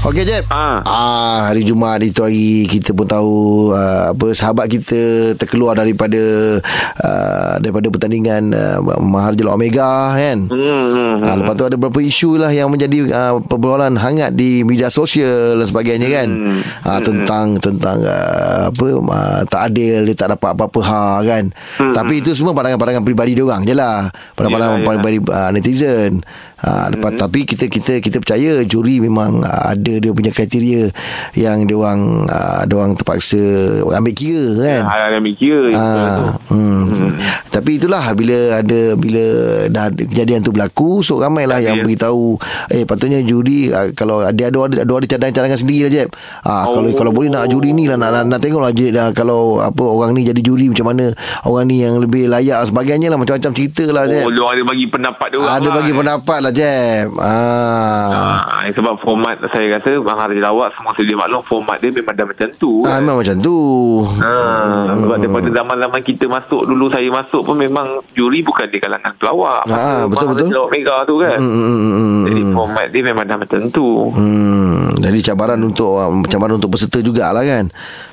Okey Jeb Ah. ah Hari Jumaat itu hari Kita pun tahu uh, Apa Sahabat kita Terkeluar daripada uh, Daripada pertandingan uh, Maharaja Omega kan Hmm. Ah, lepas tu ada beberapa isu lah yang menjadi uh, perbualan hangat di media sosial dan sebagainya kan. Hmm. Ah, tentang tentang uh, apa uh, tak adil dia tak dapat apa-apa ha kan. Tapi itu semua pandangan-pandangan peribadi dia orang je lah. Pandangan-pandangan Hmm. Yalah, peribadi uh, netizen. Ah, lepas tapi kita kita kita percaya juri memang uh, ada dia punya kriteria yang dia orang uh, dia orang terpaksa ambil kira kan. Hal yang mikir Ah, hmm. hmm. Tapi itulah bila ada bila dah ada kejadian tu berlaku, so ramailah yang Ya. beritahu eh patutnya juri ah, kalau dia ada ada ada, ada cadangan-cadangan sendiri lah Jeb. Ah Oh. kalau kalau boleh nak juri ni lah nak nak, nak tengoklah je dah, kalau apa orang ni jadi juri macam mana orang ni yang lebih layak dan sebagainya lah macam-macam cerita lah Jeb. Oh, dia orang ada bagi pendapat dia orang ada lah. bagi pendapat lah Jeb. Ah. Ah, sebab format saya rasa Maharaja Lawak semua sedia maklum format dia memang dah macam tu. Ah, kan. memang macam tu. Ah, sebab daripada zaman-zaman kita masuk dulu saya masuk pun memang juri bukan di kalangan pelawak. Ah, Masa betul, Maharaja betul. Lawak Mega tu kan. Hmm, hmm, hmm, Jadi format dia memang dah macam tu. Hmm, jadi cabaran untuk cabaran untuk peserta jugalah kan.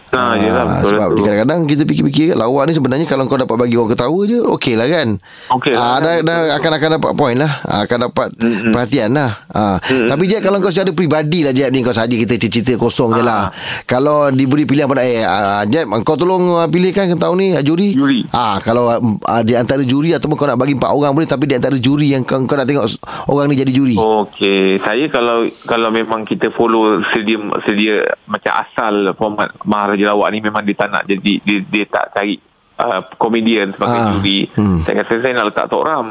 Yelah, betul sebab tu. kadang-kadang kita fikir-fikir lawak ni sebenarnya kalau kau dapat bagi orang ketawa je okey lah kan. Okey Ah, lah, dah, kan? dah akan akan dapat point lah. Ah, akan dapat Mm-mm. perhatian lah. Ah, Tapi Jeb kalau kau secara peribadi lah Jeb ni kau saja kita cerita kosong je lah. Ah. Kalau diberi pilihan pada eh Jeb kau tolong pilihkan tahun ni juri. Juri. Ah kalau ah, di antara juri ataupun kau nak bagi empat orang boleh tapi di antara juri yang kau, kau nak tengok orang ni jadi juri. Okey, saya kalau kalau memang kita follow sedia sedia macam asal format Maharaja Lawak ni memang dia tak nak jadi dia, dia tak cari uh, komedian sebagai Ah, juri. hmm. Saya rasa saya nak letak Tok Ram.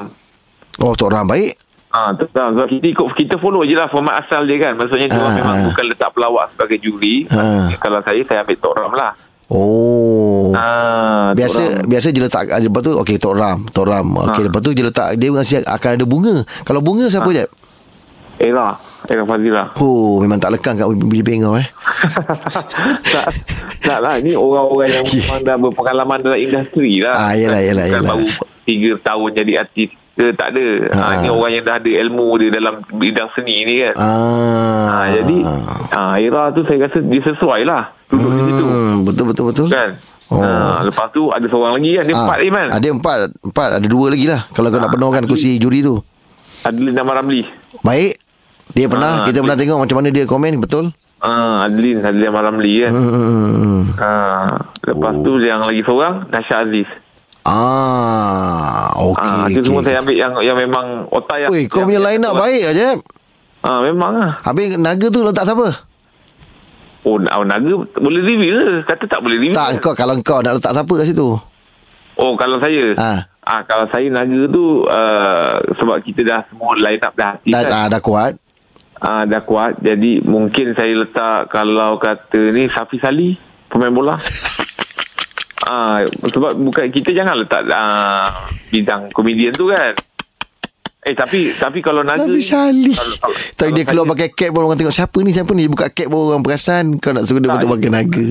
Oh Tok Ram baik. Ah, Tok Ram sebab kita ikut kita follow je lah format asal dia kan. Maksudnya dia orang memang ah. bukan letak pelawak sebagai juri. Ah. Kalau saya saya ambil Tok Ram lah. Oh. Ah, Tok Ram. Biasa biasa dia letak lepas tu okey Tok Ram, Tok Ram. Okey Ha. lepas tu dia letak dia akan ada bunga. Kalau bunga siapa je? Era, Era Fazila. Oh, memang tak lekang kat bibir kau eh. tak, tak lah. Ni orang-orang yang memang dah berpengalaman dalam industri lah. Ah, yelah, yelah, yelah. baru tiga tahun jadi artis ke tak ada. Ah. Ha, ni orang yang dah ada ilmu dia dalam bidang seni ni kan. Ah. Ha, jadi ha, era tu saya rasa dia sesuai lah duduk di situ. Hmm, betul betul betul. Kan? Oh. Ha, lepas tu ada seorang lagi kan. Dia empat ni man. Ada empat Empat Ada dua lagi lah Kalau kau nak penuhkan kursi juri tu Adeline nama Ramli. Baik Dia pernah Ah, Kita pernah tengok Macam mana dia komen Betul Ha, Adeline, Adeline nama Ramli kan. hmm. Ha, lepas tu yang lagi seorang Nasha Aziz. Ah, Okey Ah, okay. itu semua saya ambil yang yang memang otak yang Oi, kau punya line up baik aja. Ah, memang ah. Habis naga tu letak siapa? Oh, oh naga boleh review ke? Kata tak boleh review. Tak kau kalau kau nak letak siapa kat situ? Oh, kalau saya. Ha. Ah, kalau saya naga tu uh, sebab kita dah semua line up dah Dah kan. ah, dah kuat. Ah, dah kuat. Jadi mungkin saya letak kalau kata ni Safi Sali pemain bola. ah, sebab bukan kita jangan letak ah, bidang komedian tu kan. Eh tapi tapi kalau naga Tapi ni- Syali. kalau- kalau- Tak kalau dia keluar saya- pakai cap pun orang tengok siapa ni siapa ni Dia buka cap pun orang perasan kau nak suruh dia betul pakai naga.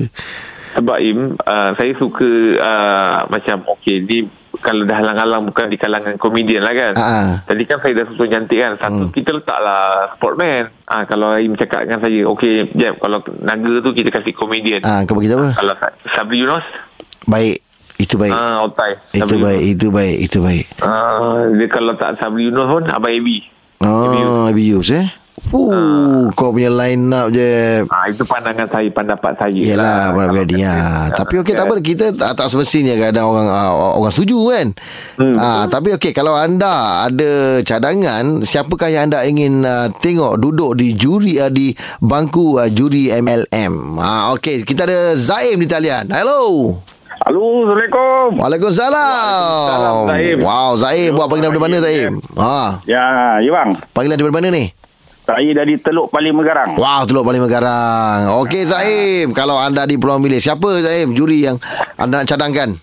Sebab Im uh, Saya suka uh, Macam Okay ni Kalau dah halang-halang Bukan di kalangan komedian lah kan Ha. Tadi kan saya dah susun cantik kan Satu hmm. kita letaklah Sportman ah, Kalau Im cakap dengan saya Okay Jeb Kalau naga tu Kita kasih komedian Ah kau bagi apa? Kalau Sa- Sabri Yunus Baik. Itu baik. ah, Otai itu Sabri baik, Yunus. itu baik, itu baik. ah, Dia kalau tak Sabri Yunus pun Abang Ebi Oh, abuse eh. Fuh, kau punya line up je. ah, Itu pandangan saya Pendapat saya lah. Abang Kalau Brady kata- ha. Tapi okey tak kan. apa Kita tak, tak semestinya Kadang orang ah, orang setuju kan Hmm, ha, Tapi okey Kalau anda ada cadangan Siapakah yang anda ingin uh, Tengok Duduk di juri uh, Di bangku uh, juri MLM ha, Okey Kita ada Zaim di talian Hello Halo Assalamualaikum Waalaikumsalam Waalaikumsalam, Zaim. Wow Zaim Buat panggilan dari mana Zaim ha, Ya, ya bang. Panggilan dari mana ni Saya dari Teluk Paling Megarang. Wow, Teluk Paling Megarang. Okey Zaim, kalau anda di peluang milih, siapa Zaim juri yang anda nak cadangkan?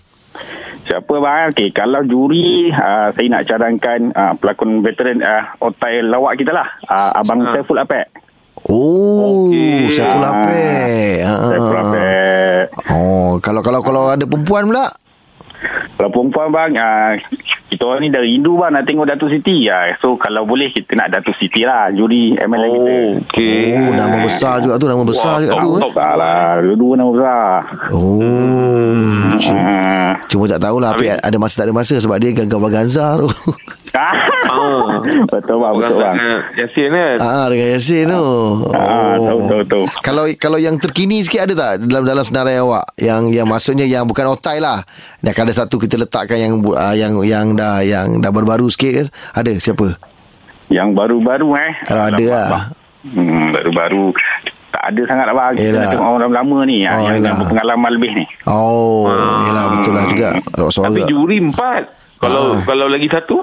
Siapa bang? Okey, kalau juri, uh, saya nak cadangkan uh, pelakon veteran uh, otai lawak kita lah. Uh, Abang Ah. Saiful Apek. Oh, Okey. Saiful Ah, Apek. Ha, ha, Saiful ha. Apek. Oh, kalau kalau kalau ada perempuan pula? Kalau perempuan bang, uh, kita orang ni dari Hindu bang nak tengok Datuk Siti. Uh, so kalau boleh kita nak Datuk Siti lah juri kita. Oh, okey. Oh, nama besar juga tu, nama besar Wah, juga tu. Eh. Tak lah, dua-dua nama besar. Oh, cuma, Uh, cuma tak tahulah Apik ada masa tak ada masa sebab dia gambar Ganza tu. Ah. betul bang, betul bang. Yasin kan? ah, dengan Yasin tu. Ah, tahu, tahu, tahu. Kalau kalau yang terkini sikit ada tak dalam dalam senarai awak yang yang maksudnya yang bukan otai lah. Dan ada satu kita letakkan yang ah, yang yang dah yang dah baru-baru sikit kan. Ada siapa? Yang baru-baru eh. Kalau ada Alamak, lah. bang. Hmm, baru-baru. Tak ada sangat lah bang. Kita Yelah. nak tengok orang lama ni. Oh, Oh, yang, yelah. yang berpengalaman lebih ni. Oh, yalah betul lah juga. Awak Tapi juri empat. Kalau Ah. kalau lagi satu?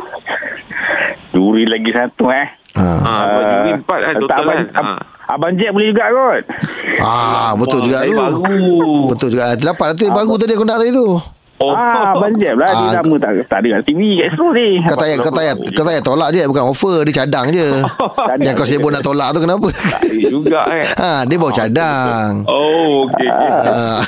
Juri lagi satu eh. Ha. Ah, uh, juri empat kan letak total abang, kan? ab, Ah. Abang Jack boleh juga kot. Ah, betul Wah, juga tu. baru. Betul juga. Dapat tu yang baru tadi aku nak tadi tu. Oh, Ah, Abang Jack lah. Dia Ah, lama tak, tak ada kat TV kat situ ni. Kau tak payah kau tak payah kau tak payah tolak je bukan offer dia cadang je. yang kau sibuk nak tolak tu kenapa? tak juga kan? ha, dia bawa cadang. Oh, okey. okey. Ha.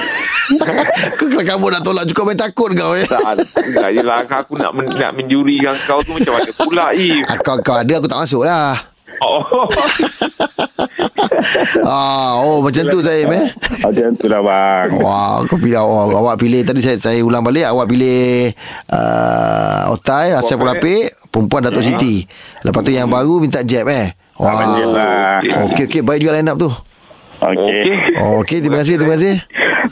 kalau kamu nak tolak cukup main takut kau eh. Tak, tak jelah aku nak men, nak menjurikan kau tu macam mana pula. Ah, Kau, kau ada aku tak masuk lah. Oh. Ah, oh macam tu saya eh. Macam tu lah bang. Wah, kau pilih awak, awak pilih tadi saya saya ulang balik awak pilih uh, Otai, Asya Pulapik, perempuan Datuk Siti. Lepas tu yang baru minta Jeb eh. Wah. lah. Okey okey baik juga line up tu. Okey. Oh, okey terima kasih terima kasih.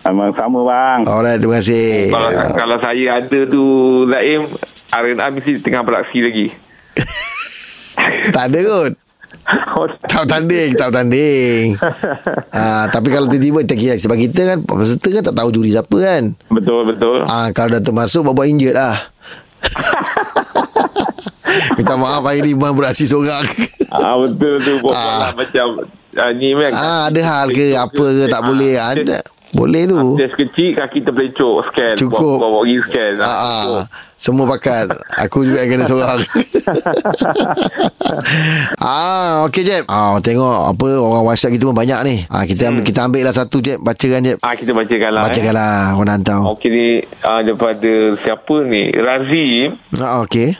Memang sama bang. Alright terima kasih. Kalau kalau saya ada tu Zaim, R&R mesti tengah beraksi lagi. Tak ada kot. Tak tanding, tak tanding. ah, tapi kalau tiba-tiba kita kira sebab kita kan peserta kan tak tahu juri siapa kan. betul betul. Ah, kalau dah termasuk buat-buat injet lah. Minta maaf hari ni Iman beraksi seorang. Ah betul tu buat Ah. ah. macam ah, ni kan. ah, ada hal ke apa ke tak boleh. Ah, Ada. Boleh tu. Test kecil kaki terpelecok scan. Cukup. Bawa, pergi scan. Ah, ah. Semua pakat Aku juga yang kena seorang Ah, okey Jeb. Ah, tengok apa orang WhatsApp kita pun banyak ni. Ah, kita ambil kita ambil lah satu Jeb, bacakan Jeb. Ah kita bacakan lah. Bacakanlah orang hantar. Eh. Okey ni ah, daripada siapa ni? Razim. Ah, okey.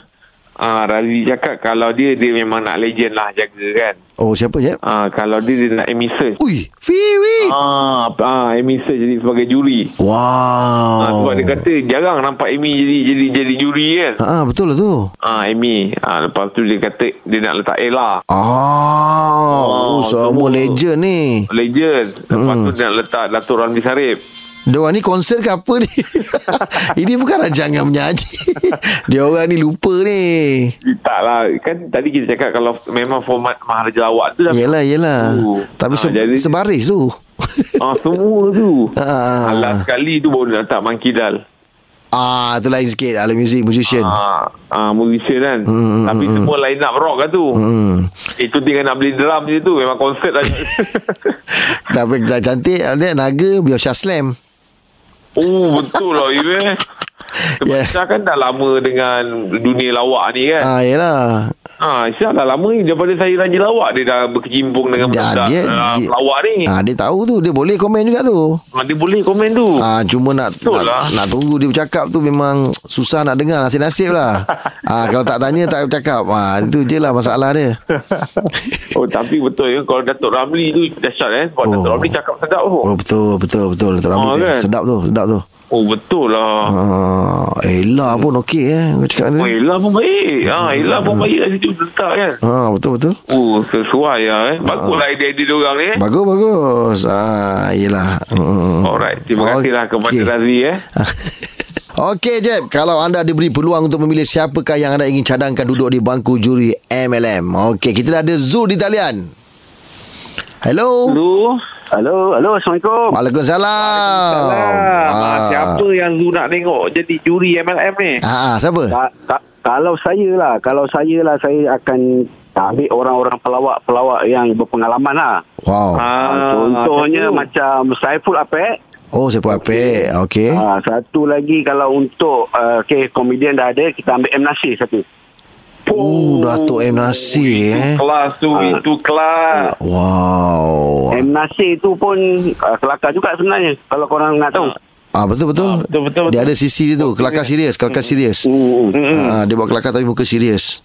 Ah Razi cakap kalau dia dia memang nak legend lah jaga kan. Oh, siapa Jeb? Ah kalau dia dia nak Search. Ui, Fiwi. Ah, ah Search jadi sebagai juri. Wow. Ah, sebab dia kata jarang nampak Amy jadi jadi jadi juri kan. Ah, ah, betul lah tu. Ah Amy. Ah lepas tu dia kata dia nak letak Ella. Ah, oh, Oh, semua legend ni. Legend. Lepas tu dia nak letak Datuk Ramli Sarip. Diorang ni konsert ke apa ni? Ini bukan rancangan menyanyi. Dia orang ni lupa ni. Tak lah. Kan tadi kita cakap kalau memang format Maharaja Lawak tu dah. Yelah, yelah. Oh. Tapi Ah, se- jadi- sebaris tu. Ah, semua tu. Ah. Ah, last kali tu baru dia letak Mangkidal. Ah, tu lain sikit. Ala music, musician. Ah, ah musician kan. Hmm, Tapi hmm, semua line up rock kan tu. Hmm. Itu tinggal nak beli drum je tu. Memang konsert lah. Tapi dah cantik. Dia naga, biar Syah Slam. oh, betul lah. You eh. Sebab Yeah. yeah. Syah kan dah lama dengan dunia lawak ni kan. Ah, yelah. Ah, Syah dah lama ni. Daripada saya raja lawak, dia dah berkecimpung dengan Ya, budak dia, uh, dia, lawak ni. Ah, dia tahu tu. Dia boleh komen juga tu. Ah, dia boleh komen tu. Ah, cuma nak Betul nak, lah. nak tunggu dia bercakap tu memang susah nak dengar nasib-nasib lah. ah, kalau tak tanya tak bercakap. Ah, itu je lah masalah dia. Oh, tapi betul ya. Kalau Datuk Ramli tu dahsyat eh. Sebab Oh. Datuk Ramli cakap sedap tu. Oh betul betul betul Datuk Ramli Oh, kan? Sedap tu, sedap tu. Oh, betul lah. Ah, Ella pun okey eh kau cakap Oh, ni. Ella pun baik. Ah, Ella pun baik kat situ letak kan. Ah, betul betul. Oh, sesuai lah eh. Baguslah idea-idea dia orang ni eh. Bagus bagus. Ah, yelah. Hmm. Alright. Terima kasih lah kepada Okey. Razi eh. Okey Jeb, kalau anda diberi peluang untuk memilih siapakah yang anda ingin cadangkan duduk di bangku juri MLM. Okey, kita dah ada Zul di talian. Hello. Lu. Halo, halo, Assalamualaikum. Waalaikumsalam. Ah, siapa yang Zu nak tengok jadi juri MLM ni? Ah, ah, siapa? Ta- ta- kalau saya lah, kalau saya lah saya akan ambil orang-orang pelawak-pelawak yang berpengalaman lah. Wow. Ah, Contohnya siapa tu? macam Saiful Apek. Oh, siapa Apek. Okey. Ah, satu lagi kalau untuk uh, okay, komedian dah ada, kita ambil M. Nasir satu. Oh, Datuk M. Nasir eh. Kelas tu, Ah. itu kelas. Wow. M. Nasir tu pun uh, kelakar juga sebenarnya kalau korang nak tahu. Ah betul betul. Ah, betul, betul, Dia betul. ada sisi dia tu, kelakar serius, kelakar serius. Hmm. Ah dia buat kelakar tapi muka serius.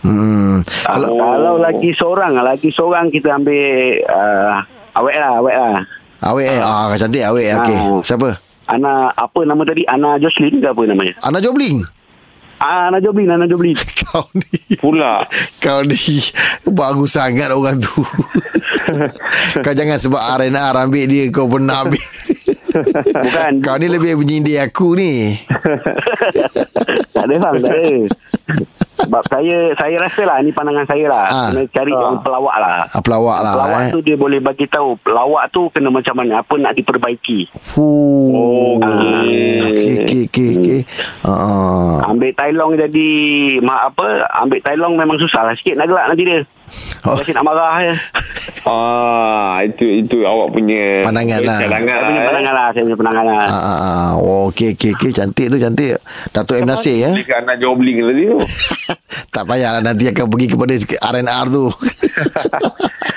Hmm. Kalau Oh. Kalau lagi seorang, lagi seorang kita ambil uh, awet lah, awet lah. awek eh, ah cantik awek. Okey. Ah. Siapa? Ana apa nama tadi? Ana Jocelyn ke apa namanya? Ana Jobling. Ah, Ana Joblin, Ana Joblin. Kau ni Pula. Kau ni Bagus sangat orang tu Kau jangan sebab R&R ambil dia Kau pernah ambil Bukan. Kau ni lebih menyindir aku ni tak ada bang, tak ada. Sebab saya saya rasa lah ni pandangan saya lah. Ah. Kena cari yang pelawak lah. ah, Pelawak lah Pelawak eh. tu dia boleh bagi tahu pelawak tu kena macam mana apa nak diperbaiki. Fuh. Okey. Okey okey okey okey. Ah. Ambil Tailong jadi mak apa? Ambil Tailong memang susah lah sikit nak gelak nanti dia. Oh. Nak marah je. Ah, itu itu awak punya Pandangan lah. Saya punya lah. pandangan lah, saya punya pandangan lah. Ah, ah, ah. Oh, okey okey okey cantik tu cantik. Datuk M Nasir eh. Dekat anak jobling tadi tu. tak payah nanti akan pergi kepada R&R tu.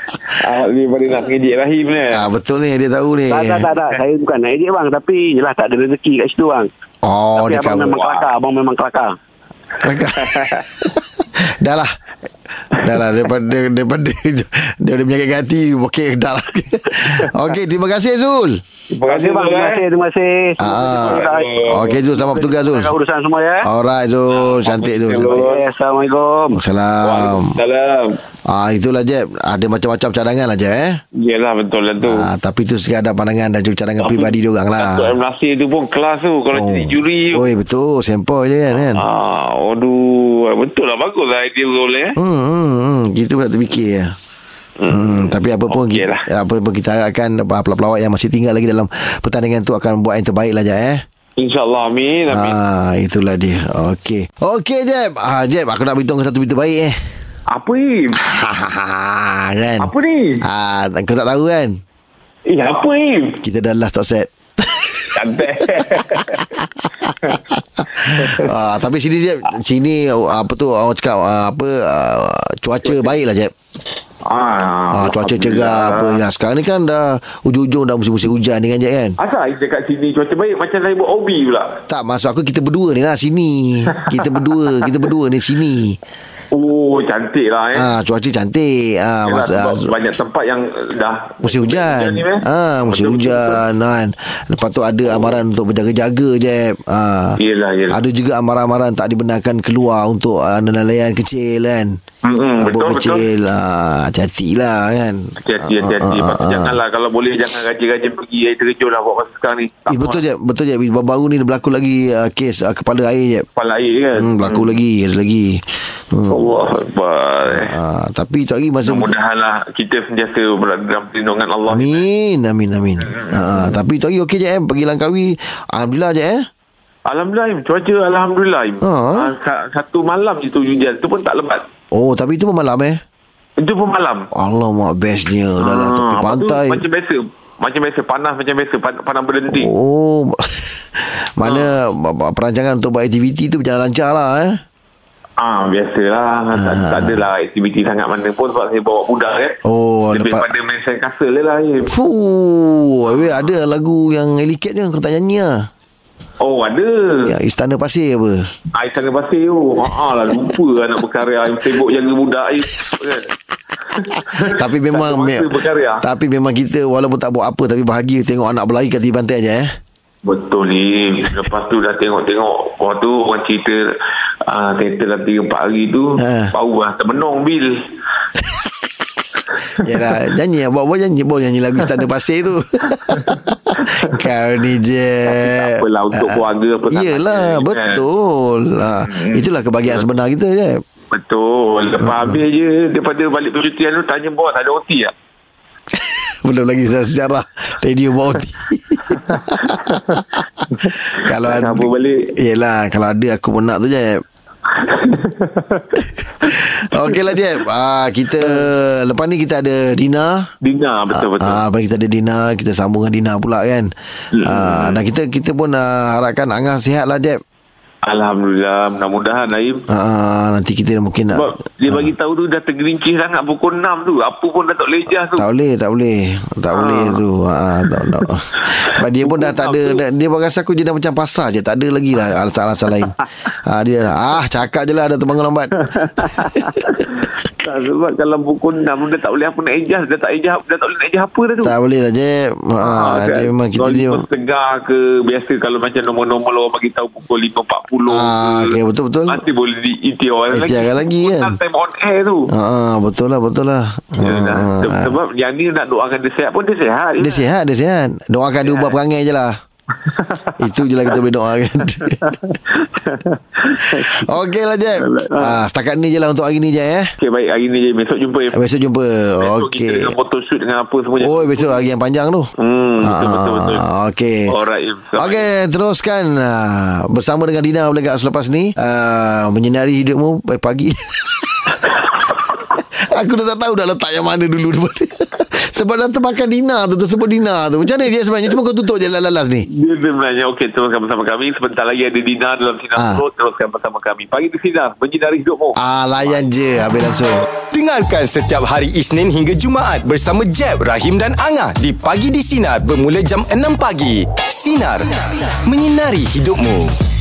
Awak lebih pada nak ngejek Rahim ni. ah betul ni dia tahu ni. Tak, tak, tak, tak. Saya bukan nak edit bang. Tapi yelah tak ada rezeki kat situ bang. Oh, tapi dia abang memang kelakar. Abang memang kelakar. Kelakar. dah lah. Dah lah daripada daripada dia ada menyakitkan hati. Okey dah lah. Okey terima kasih Zul. Terima kasih bang. Terima kasih. Terima kasih. Ah. Okey Zul selamat bertugas Zul. Urusan semua ya. Alright Zul cantik Zul. Cantik. Assalamualaikum. Salam. Salam. Ah itulah Jeb. Ada macam-macam cadangan lah Jeb eh. Yelah betul lah tu. Ah tapi tu sekadar pandangan dan juga cadangan peribadi dia orang lah. Datuk M. Nasir tu pun kelas tu. Kalau Oh. jadi juri. Oh, betul. Sempoi dia kan. kan? Ah, aduh. Betul lah. Bagus lah idea Zul eh. Hmm, hmm, hmm. Kita pun nak terfikir ya. Hmm, tapi apa pun kita, lah. apa pun kita harapkan pelawak-pelawak yang masih tinggal lagi dalam pertandingan tu akan buat yang terbaik lah Jeb eh. InsyaAllah. Amin. Amin. Ah, itulah dia. Okey. Okey Jeb. Ah Jeb, aku nak beritahu satu berita baik eh. Apa ni? kan? Apa ni? Ah, kau tak tahu kan? Eh, apa ni? Kita dah last top set. Cantik. ah, tapi sini Jeb, sini apa tu orang cakap ah, apa ah, cuaca baik lah Jeb. Ah, ah, cuaca cerah apa. Ya, sekarang ni kan dah ujung-ujung dah musim-musim hujan ni kan Jeb kan? Asal dekat sini cuaca baik macam saya buat hobi pula. Tak maksud aku kita berdua ni lah sini. Kita berdua, kita berdua ni sini. Oh, cantik lah eh. Ah, cuaca cantik. Ah, Yalah, masa sebab banyak tempat yang dah musim hujan. ni, eh. Ah, musim Betul, betul, hujan kan. Lepas tu ada amaran untuk berjaga-jaga je. Ah. Yelah, yelah. Ada juga amaran-amaran tak dibenarkan keluar untuk uh, nelayan kecil kan. Mm-mm, Ah, betul, kecil. Ah, hati-hatilah kan. Hati-hati, Ah, hati-hati. ah, ah, ah. Janganlah kalau boleh jangan rajin-rajin pergi air terjun lah buat masa sekarang ni. Eh, betul je, betul je. Baru-baru ni berlaku lagi uh, kes uh, kepala air je. Kepala air kan. Hmm, berlaku lagi, ada lagi. Hmm. Allah Akbar. Ah, tapi tu hari masa Mudah-mudahan lah kita sentiasa berada dalam perlindungan Allah. Amin, amin, amin. Ah, tapi tu hari okey je eh pergi Langkawi. Alhamdulillah je eh. Alhamdulillah, Im. cuaca Alhamdulillah. Im. Ah, sa- satu malam je tu hujan. Tu pun tak lebat. Oh, tapi itu pun malam eh. Itu pun malam. Alamak bestnya dah lah tepi Ah, lepas tu pantai. Macam biasa. Macam biasa. Panas macam biasa. Pan- Panas berhenti. Oh. Mana ah. perancangan untuk buat aktiviti tu berjalan lancar lah eh. Ah, biasalah. Tak, tak adalah aktiviti sangat mana pun sebab saya bawa budak kan. Oh, Lebih lepas pada main sand castle lah. Im. Fuh, ada lagu yang Eliket je kau tak nyanyi lah. Oh, ada. Yang Istana Pasir apa? Ah, sana pasir tu. Ah, lah lupa lah nak berkarya. Im. Sibuk jaga budak. Kan? Tapi memang berkarya. Tapi memang kita walaupun tak buat apa tapi bahagia tengok anak berlari kat tepi pantai aja eh. Betul ni Lepas tu dah tengok-tengok Waktu tu orang cerita uh, Teater dah 3-4 hari tu Ha. Baru lah termenung bil Yalah, nyanyi buat-buat nyanyi boleh nyanyi lagu Istana Pasir tu. Kau ni je. tak apalah, untuk keluarga apa nak, kan? betul. Ha, itulah kebahagiaan sebenar kita je. Betul Lepas habis je Daripada balik percutian tu Tanya bos ada OT tak Belum lagi sejarah, sejarah radio bawa kalau Tak ada, balik Yelah Kalau ada aku pun nak tu je Okey lah Jeb. Ah, Kita Lepas ni kita ada Dina. Dina betul-betul Ah, lepas ni kita ada Dina Kita sambung dengan Dina pula kan? Hmm. ah, Dan kita kita pun uh, harapkan Angah sihat lah Jeb Alhamdulillah. Mudah-mudahan Naim. Ah, nanti kita mungkin nak Sebab dia bagi tahu tu dah tergerincing sangat pukul 6 tu. Apa pun dah tak boleh jas tu. tak boleh, tak boleh. Tak boleh tu. Ha, tak, tak. Sebab dia pun dah tak ada dah, dia pun rasa aku je dah macam pasrah je, tak ada lagi lah alasan-alasan lain. Ha, dia ah cakap je lah ada terbangun lambat. Tak, sebab kalau pukul 6 dah tak boleh apa nak ejas. Dah tak ejas, dah tak boleh nak ejas apa dah tu. tak boleh lah Jeb. Ha, Ah, dia memang kita Kalau dia. setengah ke biasa kalau macam normal-normal orang bagi tahu pukul 5.40 Ah, ke, okey, betul-betul. masih boleh lagi Ikhtiarkan lagi, Pukul kan? 6 time on air tu Ha, betul lah, betul lah. Ya. Ha, Se- Sebab yang ni nak doakan dia sihat pun dia sihat dia sihat, dia sihat. Doakan dia ubah perangai je lah. Itu je lah kita boleh doakan Okey lah Jeb. Ha, Setakat ni je lah untuk hari ni Jeb eh. Okey baik. Hari ni je Besok jumpa ya. Besok jumpa. Besok kita Okey. dengan photoshoot dengan apa semua Oh besok hari yang panjang tu. Hmm betul betul betul. Ah, Okey. Alright. Okey, teruskan uh, bersama dengan Dina boleh kat selepas ni. Uh, menyinari hidupmu pagi pagi. Aku dah tak tahu dah letak yang mana dulu. daripada. Sebab dah termakan Dina tu Tersebut Dina tu. Macam mana dia sebenarnya? Cuma kau tutup je lalas ni. Dia sebenarnya Okey teruskan bersama kami. Sebentar lagi ada Dina dalam Sinar Ah. Perut Teruskan bersama kami. Pagi di Sinar. Menyinari hidupmu. Ah layan je Habis langsung. Dengarkan setiap hari Isnin hingga Jumaat bersama Jeb, Rahim dan Angah di Pagi di Sinar bermula jam 6 pagi. Sinar. Menyinari hidupmu.